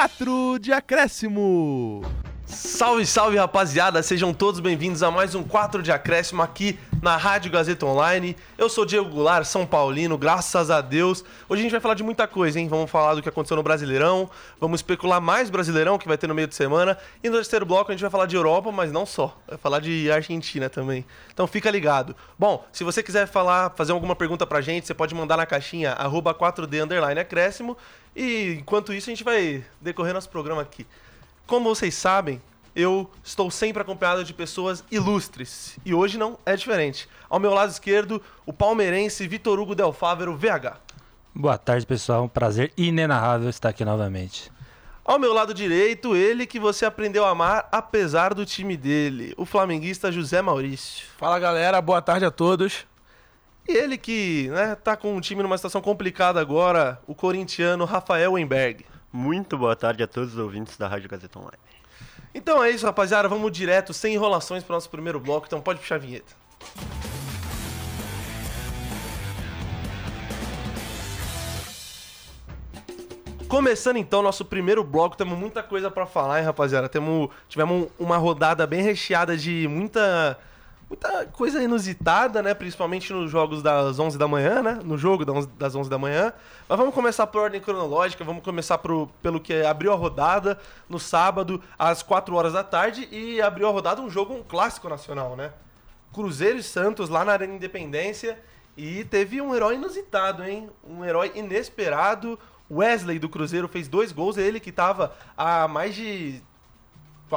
4 de acréscimo. Salve, salve rapaziada, sejam todos bem-vindos a mais um 4 de acréscimo aqui na Rádio Gazeta Online. Eu sou Diego Goulart, São Paulino, graças a Deus. Hoje a gente vai falar de muita coisa, hein? Vamos falar do que aconteceu no Brasileirão, vamos especular mais Brasileirão que vai ter no meio de semana. E no terceiro bloco a gente vai falar de Europa, mas não só, vai falar de Argentina também. Então fica ligado. Bom, se você quiser falar, fazer alguma pergunta pra gente, você pode mandar na caixinha arroba 4D underline acréscimo. E enquanto isso a gente vai decorrer nosso programa aqui. Como vocês sabem, eu estou sempre acompanhado de pessoas ilustres. E hoje não é diferente. Ao meu lado esquerdo, o palmeirense Vitor Hugo Del Fávero, VH. Boa tarde, pessoal. Um prazer inenarrável estar aqui novamente. Ao meu lado direito, ele que você aprendeu a amar apesar do time dele, o flamenguista José Maurício. Fala galera, boa tarde a todos. E ele que né, tá com o time numa situação complicada agora, o corintiano Rafael Weinberg. Muito boa tarde a todos os ouvintes da Rádio Gazeta Online. Então é isso, rapaziada. Vamos direto, sem enrolações, para o nosso primeiro bloco. Então pode puxar a vinheta. Começando então nosso primeiro bloco, temos muita coisa para falar, hein, rapaziada. Temos, tivemos uma rodada bem recheada de muita muita coisa inusitada, né? Principalmente nos jogos das 11 da manhã, né? No jogo das 11 da manhã. Mas vamos começar por ordem cronológica, vamos começar pro, pelo que abriu a rodada no sábado, às 4 horas da tarde, e abriu a rodada um jogo, um clássico nacional, né? Cruzeiro e Santos lá na Arena Independência. E teve um herói inusitado, hein? Um herói inesperado. Wesley do Cruzeiro fez dois gols, ele que estava há mais de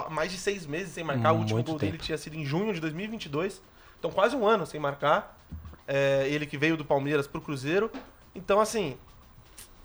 mais de seis meses sem marcar. Hum, o último gol tempo. dele tinha sido em junho de 2022. Então, quase um ano sem marcar. É, ele que veio do Palmeiras pro Cruzeiro. Então, assim,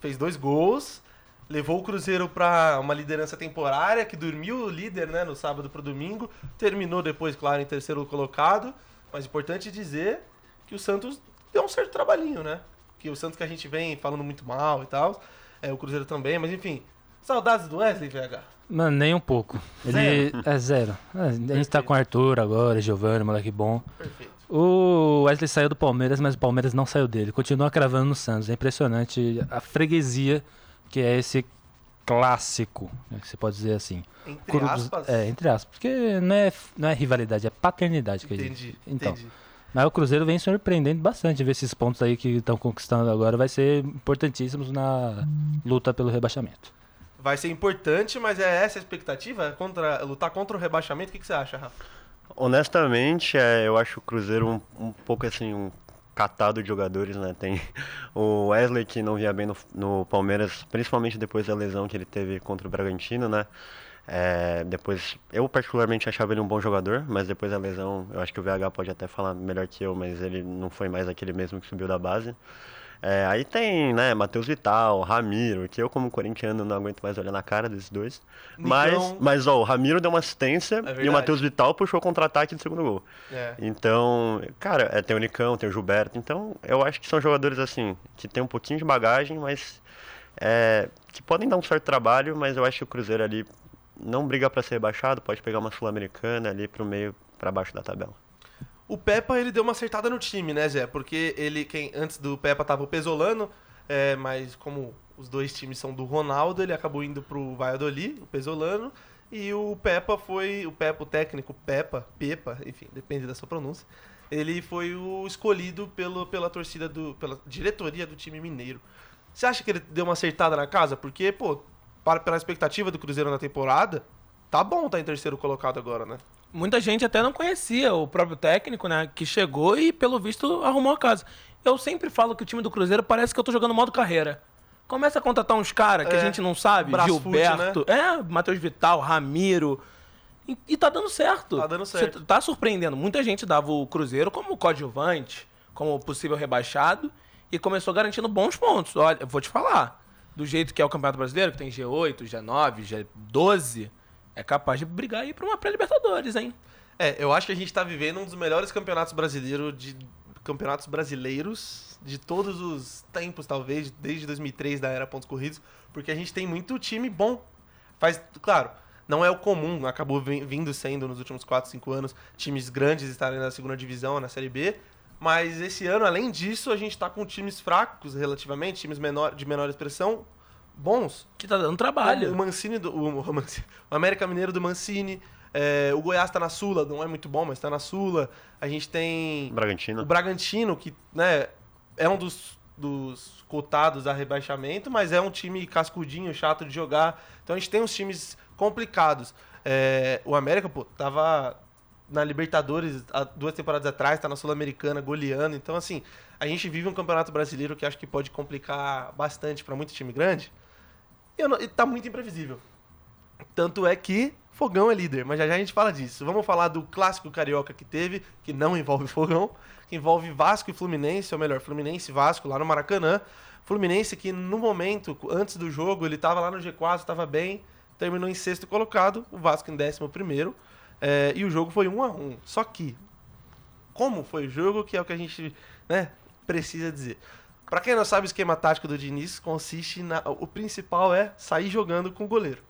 fez dois gols. Levou o Cruzeiro para uma liderança temporária, que dormiu líder né, no sábado pro domingo. Terminou depois, claro, em terceiro colocado. Mas importante dizer que o Santos deu um certo trabalhinho, né? Que o Santos que a gente vem falando muito mal e tal. É, o Cruzeiro também, mas enfim. Saudades do Wesley, VH? Mano, nem um pouco. Ele zero. é zero. É, a gente Perfeito. tá com o Arthur agora, Giovanni, moleque bom. Perfeito. O Wesley saiu do Palmeiras, mas o Palmeiras não saiu dele. Continua cravando no Santos. É impressionante a freguesia que é esse clássico, né, que você pode dizer assim. Entre aspas? É, entre aspas. Porque não é, não é rivalidade, é paternidade que entendi, a gente... Então, entendi. Mas o Cruzeiro vem surpreendendo bastante. Ver esses pontos aí que estão conquistando agora vai ser importantíssimos na luta pelo rebaixamento vai ser importante, mas é essa a expectativa? Contra, lutar contra o rebaixamento? O que, que você acha, Rafa? Honestamente, é, eu acho o Cruzeiro um, um pouco assim, um catado de jogadores, né? Tem o Wesley que não via bem no, no, Palmeiras, principalmente depois da lesão que ele teve contra o Bragantino, né? É, depois, eu particularmente achava ele um bom jogador, mas depois da lesão, eu acho que o VH pode até falar melhor que eu, mas ele não foi mais aquele mesmo que subiu da base. É, aí tem, né, Matheus Vital, Ramiro, que eu como corintiano não aguento mais olhar na cara desses dois. Mas, mas ó, o Ramiro deu uma assistência é e o Matheus Vital puxou contra-ataque do segundo gol. É. Então, cara, é, tem o Nicão, tem o Gilberto. Então, eu acho que são jogadores assim, que tem um pouquinho de bagagem, mas é, que podem dar um certo trabalho, mas eu acho que o Cruzeiro ali não briga para ser rebaixado, pode pegar uma Sul-Americana ali pro meio, para baixo da tabela. O Peppa, ele deu uma acertada no time, né, Zé? Porque ele, quem antes do Peppa tava o Pesolano, é, mas como os dois times são do Ronaldo, ele acabou indo pro Valladolid, o Pesolano, e o Peppa foi, o Peppa, o técnico Peppa, Pepa, enfim, depende da sua pronúncia, ele foi o escolhido pelo, pela torcida do, pela diretoria do time mineiro. Você acha que ele deu uma acertada na casa? Porque, pô, para, pela expectativa do Cruzeiro na temporada, tá bom tá em terceiro colocado agora, né? Muita gente até não conhecia o próprio técnico, né? Que chegou e, pelo visto, arrumou a casa. Eu sempre falo que o time do Cruzeiro parece que eu tô jogando modo carreira. Começa a contratar uns caras que é, a gente não sabe, Gilberto, né? é, Matheus Vital, Ramiro. E, e tá dando certo. Tá dando certo. Você tá surpreendendo. Muita gente dava o Cruzeiro como coadjuvante, como possível rebaixado, e começou garantindo bons pontos. Olha, eu vou te falar. Do jeito que é o Campeonato Brasileiro, que tem G8, G9, G12, é capaz de brigar aí pra uma pré-Libertadores, hein? É, eu acho que a gente tá vivendo um dos melhores campeonatos brasileiros de campeonatos brasileiros de todos os tempos, talvez, desde 2003 da era pontos corridos, porque a gente tem muito time bom. Faz, claro, não é o comum, acabou vindo sendo nos últimos 4, 5 anos times grandes estarem na segunda divisão, na Série B, mas esse ano, além disso, a gente tá com times fracos relativamente, times menor, de menor expressão, bons. Que tá dando trabalho. O Mancini, do, o, o, América Mineiro do Mancini. É, o Goiás tá na Sula, não é muito bom, mas tá na Sula. A gente tem Bragantino. o Bragantino, que né, é um dos, dos cotados a rebaixamento, mas é um time cascudinho, chato de jogar. Então a gente tem uns times complicados. É, o América, pô, tava na Libertadores há duas temporadas atrás, tá na Sul-Americana goleando. Então, assim, a gente vive um campeonato brasileiro que acho que pode complicar bastante para muito time grande. Eu não- tá muito imprevisível. Tanto é que Fogão é líder, mas já já a gente fala disso. Vamos falar do clássico carioca que teve, que não envolve Fogão, que envolve Vasco e Fluminense, ou melhor, Fluminense e Vasco lá no Maracanã. Fluminense que no momento, antes do jogo, ele tava lá no G4, tava bem, terminou em sexto colocado, o Vasco em décimo primeiro, é, e o jogo foi um a um. Só que, como foi o jogo, que é o que a gente né, precisa dizer. Pra quem não sabe, o esquema tático do Diniz consiste na. O principal é sair jogando com o goleiro.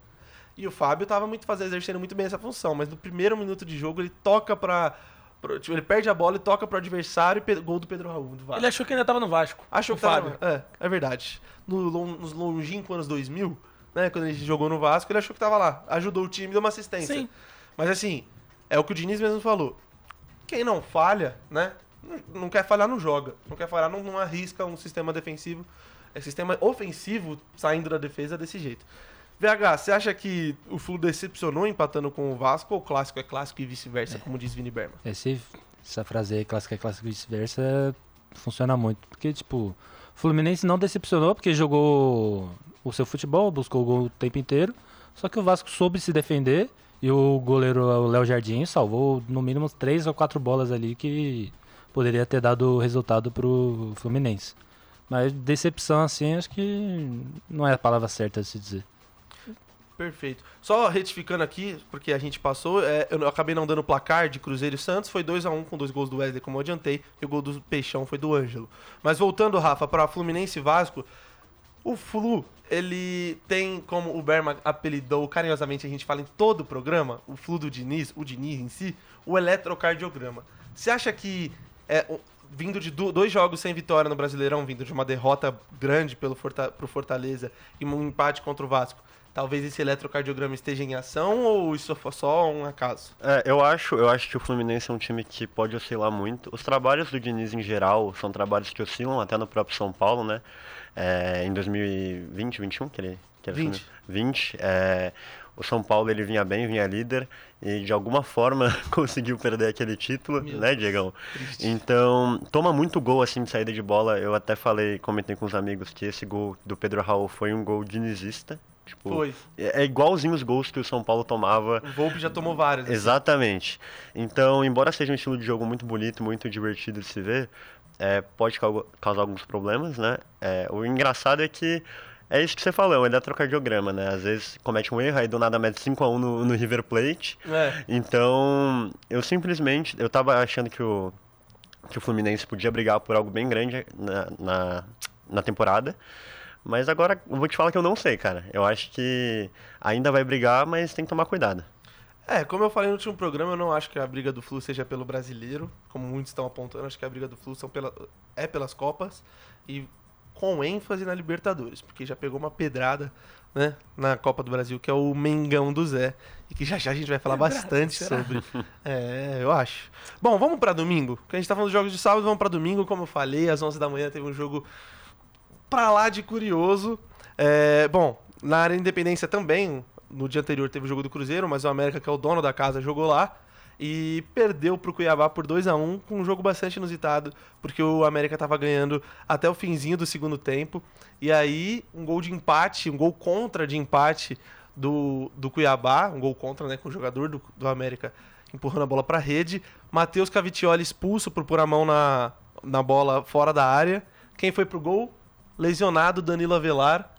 E o Fábio tava muito fazendo, exercendo muito bem essa função, mas no primeiro minuto de jogo ele toca pra. pro- tipo, ele perde a bola e toca pro adversário e gol do Pedro Raul do Vasco. Ele achou que ainda tava no Vasco. Achou o que tava- Fábio. É, é verdade. No, nos longínquos anos 2000, né, quando ele jogou no Vasco, ele achou que tava lá. Ajudou o time, deu uma assistência. Sim. Mas assim, é o que o Diniz mesmo falou. Quem não falha, né? Não- quer falhar, não joga. Não quer falhar, não, não arrisca um sistema defensivo. É sistema ofensivo saindo da defesa desse jeito. VH, você acha que o Flu decepcionou empatando com o Vasco ou o clássico é clássico e vice-versa, como diz Vini Berman? Esse, essa frase aí, clássica é clássica e vice-versa, funciona muito. Porque, tipo, o Fluminense não decepcionou porque jogou o seu futebol, buscou o gol o tempo inteiro. Só que o Vasco soube se defender e o goleiro, o Léo Jardim, salvou no mínimo três ou quatro bolas ali que poderia ter dado o resultado pro Fluminense. Mas decepção, assim, acho que não é a palavra certa de se dizer. Perfeito. Só retificando aqui, porque a gente passou, é, eu acabei não dando placar de Cruzeiro e Santos, foi 2 a 1 com dois gols do Wesley, como eu adiantei, e o gol do Peixão foi do Ângelo. Mas voltando, Rafa, para Fluminense e Vasco, o Flu, ele tem, como o Berma apelidou carinhosamente, a gente fala em todo o programa, o Flu do Diniz, o Diniz em si, o eletrocardiograma. Você acha que, é, vindo de do- dois jogos sem vitória no Brasileirão, vindo de uma derrota grande pelo Forta, pro Fortaleza e um empate contra o Vasco, talvez esse eletrocardiograma esteja em ação ou isso foi só um acaso? É, eu acho, eu acho que o Fluminense é um time que pode oscilar muito. Os trabalhos do Diniz em geral são trabalhos que oscilam até no próprio São Paulo, né? É, em 2020, 21, que ele, que ele 20. assumiu? 20. é, o São Paulo ele vinha bem, vinha líder e de alguma forma conseguiu perder aquele título, Meu né, Diegão? triste. Então, toma muito gol assim de saída de bola. Eu até falei, comentei com os amigos que esse gol do Pedro Raul foi um gol dinizista. Tipo, Foi. é é igualzinho os gols que o São Paulo tomava O Volpe já tomou vários. assim. Exatamente. Então, embora seja um estilo de jogo muito bonito, muito divertido de se ver, é, pode cau- causar alguns problemas, né? É, o engraçado é que é isso que você falou, é um eletrocardiograma, né? Às vezes comete um erro, aí do nada mete 5x1 no, no River Plate. É. Então, eu simplesmente, eu tava achando que o, que o Fluminense podia brigar por algo bem grande na, na, na temporada. Mas agora eu vou te falar que eu não sei, cara. Eu acho que ainda vai brigar, mas tem que tomar cuidado. É, como eu falei no último programa, eu não acho que a briga do Flu seja pelo brasileiro, como muitos estão apontando. Acho que a briga do Flu são pela, é pelas Copas e com ênfase na Libertadores, porque já pegou uma pedrada né, na Copa do Brasil, que é o Mengão do Zé, e que já já a gente vai falar bastante sobre. É, eu acho. Bom, vamos pra domingo, porque a gente tá falando dos jogos de sábado, vamos pra domingo, como eu falei, às 11 da manhã teve um jogo pra lá de curioso. É, bom, na área Independência também, no dia anterior teve o jogo do Cruzeiro, mas o América, que é o dono da casa, jogou lá e perdeu pro Cuiabá por 2 a 1 com um jogo bastante inusitado, porque o América tava ganhando até o finzinho do segundo tempo. E aí, um gol de empate, um gol contra de empate do, do Cuiabá, um gol contra, né, com o jogador do, do América empurrando a bola pra rede. Matheus Cavitioli expulso por pôr a mão na, na bola fora da área. Quem foi pro gol? Lesionado Danilo Avelar,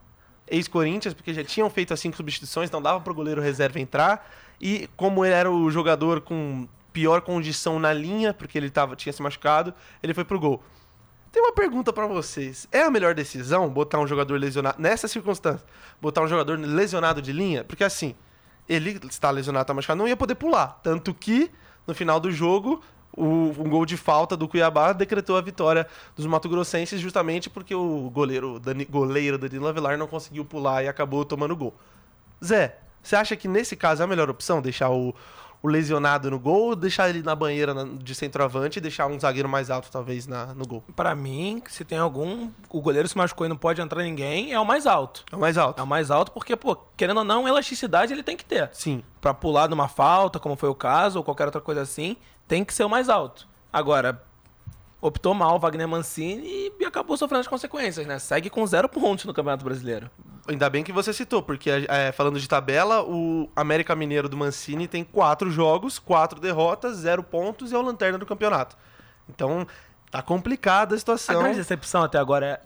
ex-Corinthians, porque já tinham feito as cinco substituições, não dava pro goleiro reserva entrar. E como ele era o jogador com pior condição na linha, porque ele tava, tinha se machucado, ele foi pro gol. Tem uma pergunta pra vocês. É a melhor decisão botar um jogador lesionado nessa circunstância? Botar um jogador lesionado de linha? Porque assim, ele está lesionado, tá machucado, não ia poder pular. Tanto que no final do jogo, o, um gol de falta do Cuiabá decretou a vitória dos mato-grossenses justamente porque o goleiro, Dani, goleiro Danilo Avelar não conseguiu pular e acabou tomando gol. Zé, você acha que nesse caso é a melhor opção deixar o, o lesionado no gol ou deixar ele na banheira de centroavante e deixar um zagueiro mais alto, talvez, na, no gol? Para mim, se tem algum. O goleiro se machucou e não pode entrar ninguém, é o mais alto. É o mais alto. É o mais alto porque, pô, querendo ou não, elasticidade ele tem que ter. Sim. Pra pular numa falta, como foi o caso, ou qualquer outra coisa assim, tem que ser o mais alto. Agora, optou mal o Wagner Mancini e acabou sofrendo as consequências, né? Segue com zero pontos no Campeonato Brasileiro. Ainda bem que você citou, porque é, falando de tabela, o América Mineiro do Mancini tem quatro jogos, quatro derrotas, zero pontos e é o lanterna do campeonato. Então, tá complicada a situação. A grande decepção até agora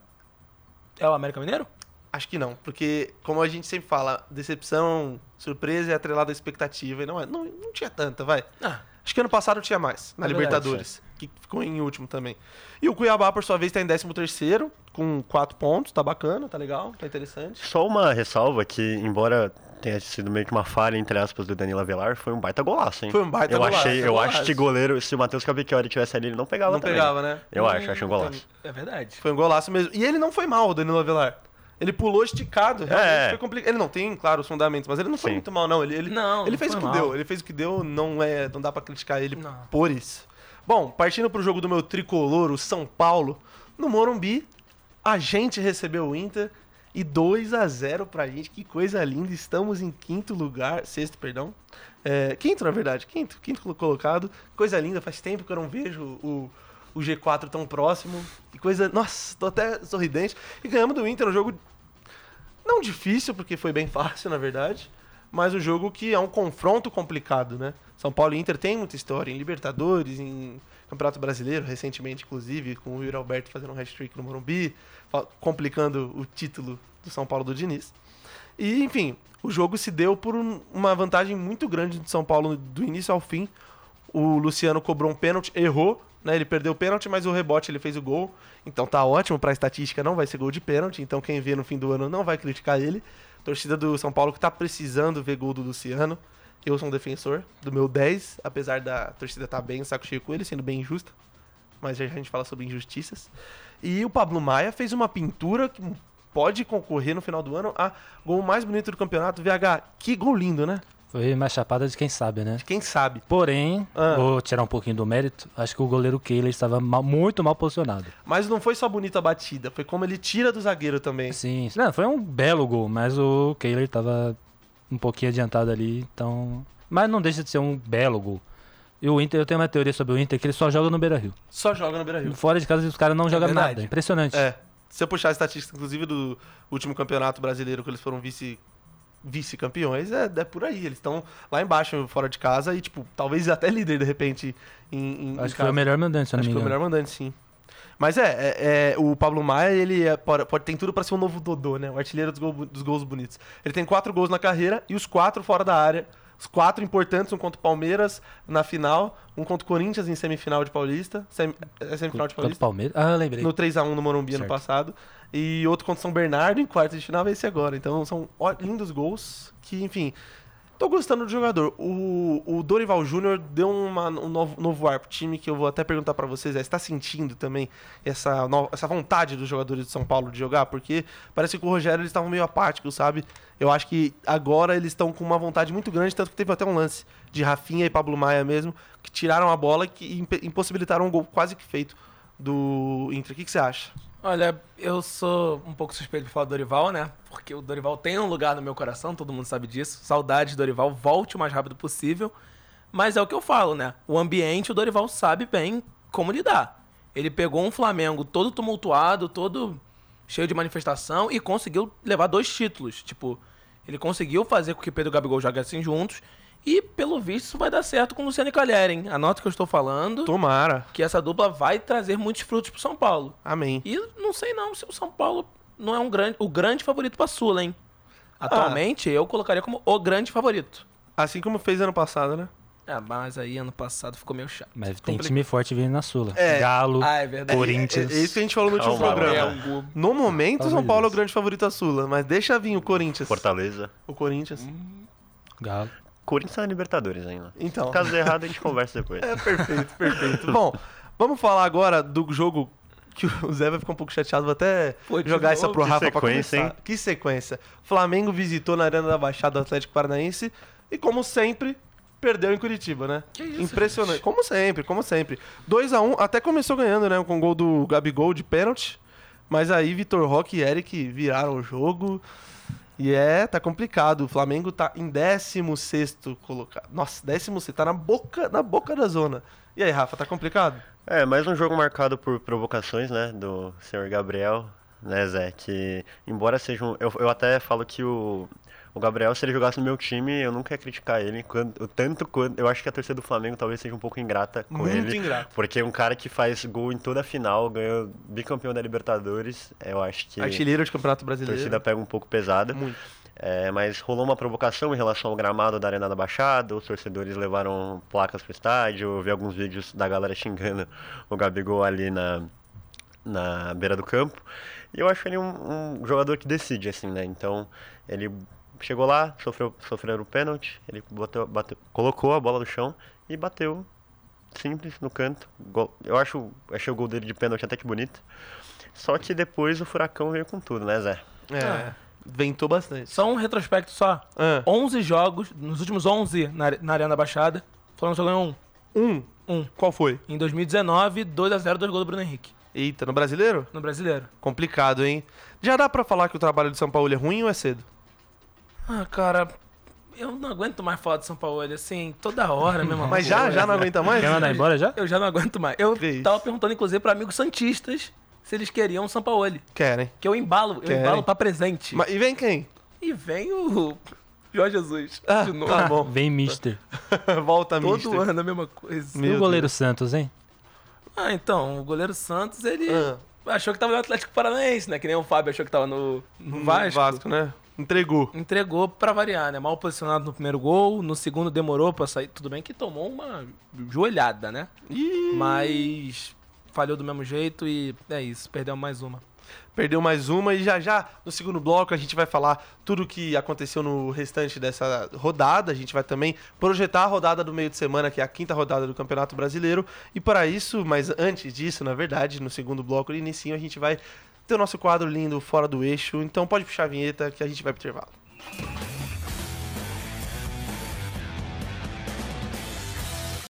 é, é o América Mineiro? Acho que não, porque como a gente sempre fala, decepção, surpresa é atrelada à expectativa e não é, não, não tinha tanta, vai. Ah. Acho que ano passado tinha mais, na é Libertadores, verdade, que ficou em último também. E o Cuiabá, por sua vez, está em 13 terceiro com 4 pontos, tá bacana, tá legal, tá interessante. Só uma ressalva que, embora tenha sido meio que uma falha, entre aspas, do Danilo Avelar, foi um baita golaço, hein? Foi um baita eu golaço. Achei, eu golaço. acho que goleiro, se o Matheus Cavicchioli tivesse ali, ele não pegava Não também. pegava, né? Eu hum, acho, achei um golaço. É verdade. Foi um golaço mesmo. E ele não foi mal, o Danilo Avelar. Ele pulou esticado, realmente é. foi complicado. Ele não tem, claro, os fundamentos, mas ele não foi Sim. muito mal, não. Ele, ele, não, ele não fez o que mal. deu. Ele fez o que deu, não, é, não dá para criticar ele não. por isso. Bom, partindo pro jogo do meu tricolor, o São Paulo, no Morumbi, a gente recebeu o Inter e 2 a 0 pra gente. Que coisa linda. Estamos em quinto lugar, sexto, perdão. É, quinto, na verdade, quinto, quinto colocado. Coisa linda, faz tempo que eu não vejo o, o G4 tão próximo. Que coisa. Nossa, tô até sorridente. E ganhamos do Inter, um jogo não difícil, porque foi bem fácil, na verdade, mas um jogo que é um confronto complicado, né? São Paulo e Inter tem muita história em Libertadores, em Campeonato Brasileiro, recentemente, inclusive, com o Yuri Alberto fazendo um hat-trick no Morumbi, complicando o título do São Paulo do Diniz. E, enfim, o jogo se deu por um, uma vantagem muito grande de São Paulo do início ao fim. O Luciano cobrou um pênalti, errou, né? Ele perdeu o pênalti, mas o rebote ele fez o gol. Então tá ótimo para a estatística, não vai ser gol de pênalti. Então quem vê no fim do ano não vai criticar ele. Torcida do São Paulo que tá precisando ver gol do Luciano. Eu sou um defensor do meu 10, apesar da torcida estar tá bem saco cheio com ele, sendo bem injusta. Mas já a gente fala sobre injustiças. E o Pablo Maia fez uma pintura que pode concorrer no final do ano a gol mais bonito do campeonato. VH, que gol lindo, né? Foi mais chapada de quem sabe, né? De quem sabe. Porém, ah. vou tirar um pouquinho do mérito. Acho que o goleiro Kehler estava mal, muito mal posicionado. Mas não foi só bonita a batida, foi como ele tira do zagueiro também. Sim, não, foi um belo gol, mas o Kehler estava um pouquinho adiantado ali, então. Mas não deixa de ser um belo gol. E o Inter, eu tenho uma teoria sobre o Inter que ele só joga no Beira Rio. Só joga no Beira Rio. Fora de casa os caras não é jogam nada. Impressionante. É. Se eu puxar a estatística, inclusive, do último campeonato brasileiro, que eles foram vice vice-campeões, é, é, por aí. Eles estão lá embaixo, fora de casa, e, tipo, talvez até líder, de repente, em, em Acho em que foi o melhor mandante, se não Acho engano. foi o melhor mandante, sim. Mas é, é, é o Pablo Maia, ele é, pode, pode, tem tudo para ser um novo Dodô, né? O artilheiro dos, gol, dos gols bonitos. Ele tem quatro gols na carreira e os quatro fora da área. Os quatro importantes, um contra o Palmeiras na final, um contra o Corinthians em semifinal de Paulista. Sem, é semifinal de Paulista? Contra o Palmeiras? Ah, lembrei. No 3x1 no Morumbi certo. ano passado. E outro contra São Bernardo em quarto de final vai ser agora. Então são lindos gols que, enfim, tô gostando do jogador. O, o Dorival Júnior deu uma, um novo, novo ar pro time que eu vou até perguntar para vocês. É, está sentindo também essa, no, essa vontade dos jogadores de São Paulo de jogar? Porque parece que o Rogério eles estavam meio apáticos, sabe? Eu acho que agora eles estão com uma vontade muito grande, tanto que teve até um lance de Rafinha e Pablo Maia mesmo, que tiraram a bola e impossibilitaram um gol quase que feito do Inter. O que, que você acha? Olha, eu sou um pouco suspeito de falar do Dorival, né? Porque o Dorival tem um lugar no meu coração, todo mundo sabe disso. Saudade, Dorival, volte o mais rápido possível. Mas é o que eu falo, né? O ambiente, o Dorival sabe bem como lidar. Ele pegou um Flamengo todo tumultuado, todo cheio de manifestação e conseguiu levar dois títulos. Tipo, ele conseguiu fazer com que Pedro e Gabigol jogassem juntos e, pelo visto, isso vai dar certo com o Luciano e Calheri, hein? Anota o que eu estou falando. Tomara. Que essa dupla vai trazer muitos frutos pro São Paulo. Amém. E não sei não se o São Paulo não é um grande, o grande favorito pra Sula, hein? Atualmente, ah. eu colocaria como o grande favorito. Assim como fez ano passado, né? É, mas aí ano passado ficou meio chato. Mas tem time forte vindo na Sula. É. Galo, ah, é Corinthians. É, é, isso que a gente falou no último programa. No momento, o São Paulo é o grande favorito da Sula, mas deixa vir o Corinthians. Fortaleza. O Corinthians. Hum. Galo. Corinthians na Libertadores ainda. Então. Caso errado, a gente conversa depois. É, perfeito, perfeito. Bom, vamos falar agora do jogo que o Zé vai ficar um pouco chateado. Vou até Pô, jogar essa pro Rafa pra sequência, começar. hein? Que sequência. Flamengo visitou na Arena da Baixada o Atlético Paranaense e, como sempre, perdeu em Curitiba, né? Que isso, Impressionante. gente? Como sempre, como sempre. 2x1, até começou ganhando, né? Com o gol do Gabigol de pênalti. Mas aí Vitor Roque e Eric viraram o jogo. E é, tá complicado. O Flamengo tá em 16 colocado. Nossa, 16 tá na boca, na boca da zona. E aí, Rafa, tá complicado? É, mais um jogo marcado por provocações, né, do senhor Gabriel, né, Zé, que embora seja um... Eu, eu até falo que o, o Gabriel, se ele jogasse no meu time, eu nunca ia criticar ele, quando, o tanto quanto... Eu acho que a torcida do Flamengo talvez seja um pouco ingrata com Muito ele. ingrato. Porque um cara que faz gol em toda a final, ganhou bicampeão da Libertadores, eu acho que Artilheiro de Campeonato a Brasileiro. torcida pega um pouco pesada. Muito. É, mas rolou uma provocação em relação ao gramado da Arena da Baixada, os torcedores levaram placas pro estádio, eu vi alguns vídeos da galera xingando o Gabigol ali na, na beira do campo. E eu acho ele um, um jogador que decide, assim, né? Então, ele chegou lá, sofreu, sofreu o pênalti, ele bateu, bateu, colocou a bola no chão e bateu simples no canto. Gol- Eu acho, achei o gol dele de pênalti até que bonito. Só que depois o furacão veio com tudo, né, Zé? É, Ah. ventou bastante. Só um retrospecto só. Ah, 11 jogos, nos últimos 11 na, na Arena da Baixada, o Flamengo só ganhou um. um. Um. Qual foi? Em 2019, 2x0, dois gols do Bruno Henrique, Eita, no brasileiro? no Brasileiro. Complicado, hein? Já dá pra falar que o trabalho de São Paulo é ruim ou é cedo? Ah, cara, eu não aguento mais falar de São Paulo, assim, toda hora, a mesma Mas já, já não aguenta mais? Quer mandar embora já? Eu já não aguento mais. Eu Que isso? tava perguntando, inclusive, pra amigos santistas se eles queriam o São Paulo. Querem. Que eu embalo, eu Querem. embalo pra presente. Mas- e vem quem? E vem o Jorge Jesus, Ah, de novo. tá bom. Vem Mister. Volta, Todo mister. ano a mesma coisa. E Meu o goleiro Santos, hein? Ah, então, o goleiro Santos, ele Ah, achou que tava no Atlético Paranaense, né? Que nem o Fábio achou que tava no, no no Vasco. Vasco, né? Entregou. Entregou pra variar, né? Mal posicionado no primeiro gol, no segundo demorou pra sair. Tudo bem que tomou uma joelhada, né? Ih, Mas falhou do mesmo jeito e é isso, perdeu mais uma. Perdeu mais uma e já já no segundo bloco a gente vai falar tudo o que aconteceu no restante dessa rodada. A gente vai também projetar a rodada do meio de semana, que é a quinta rodada do Campeonato Brasileiro. E para isso, mas antes disso, na verdade, no segundo bloco, no inicinho, a gente vai ter o nosso quadro lindo fora do eixo. Então pode puxar a vinheta que a gente vai pro intervalo.